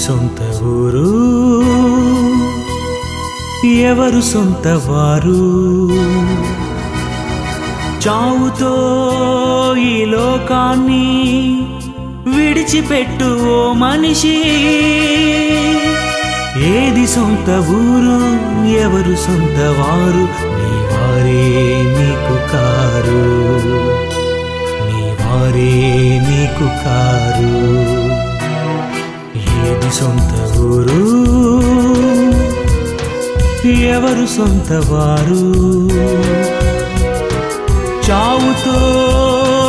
సొంత ఊరు. ఎవరు సొంత వారు? చావుతో ఈ లోకాన్ని విడిచిపెట్టు ఓ మనిషి. ఏది సొంత ఊరు ఎవరు సొంత వారు? నీ వారే నీకు కారు. నీ వారే నీకు కారు. ఏది సొంత ఊరు? ఎవరు సొంత వారు? చావుతో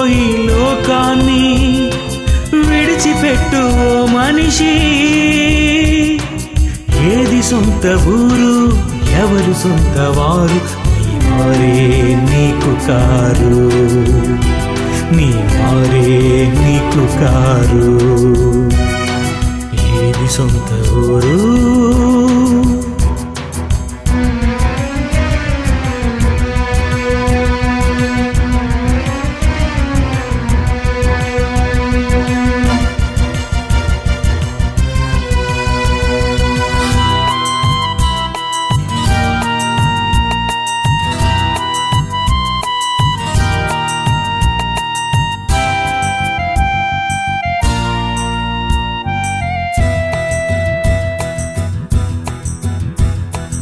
ఈ లోకాన్ని విడిచిపెట్టు మనిషి? ఏది సొంత ఊరు? ఎవరు సొంత వారు? నీ వారే నీకు కారు. నీ మరే నీకు కారు. సొంత ఊరు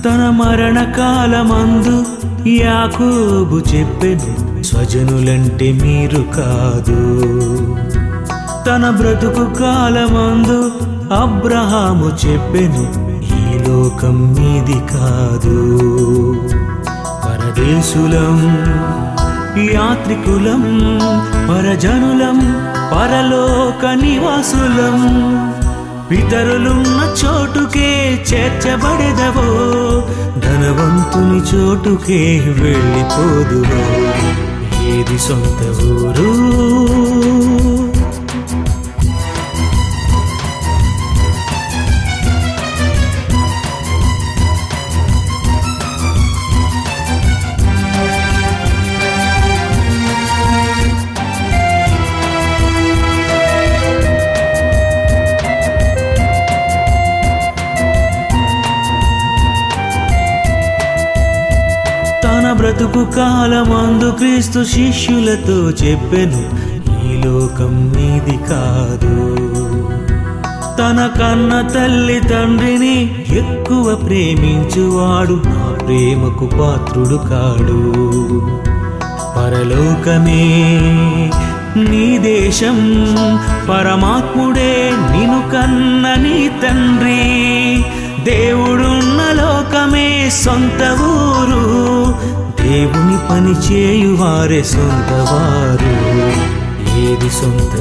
తన మరణకాలమందు యాకోబు చెప్పెను స్వజనులంటే మీరు కాదు. తన బ్రతుకు కాలమందు అబ్రహాము చెప్పెను ఈ లోకం మీది కాదు. పరదేశులం యాత్రికులం పరజనులం పరలోక నివాసులం పితరులున్న చోటుకే చేర్చబడెదవో ధనవంతుని చోటుకే వెళ్ళిపోదువో ఏది సొంత ఊరు? బ్రతుకు కాలమందు క్రీస్తు శిష్యులతో చెప్పెను ఈ లోకం మీది కాదు. తన కన్న తల్లి తండ్రిని ఎక్కువ ప్రేమించువాడు నా ప్రేమకు పాత్రుడు కాడు. పరలోకమే నీ దేశం పరమాత్ముడే నిను కన్న నీ తండ్రి. దేవుడున్న లోకమే సొంత ఊరు. పని చేయువారే సొంతవారు. ఏది సొంత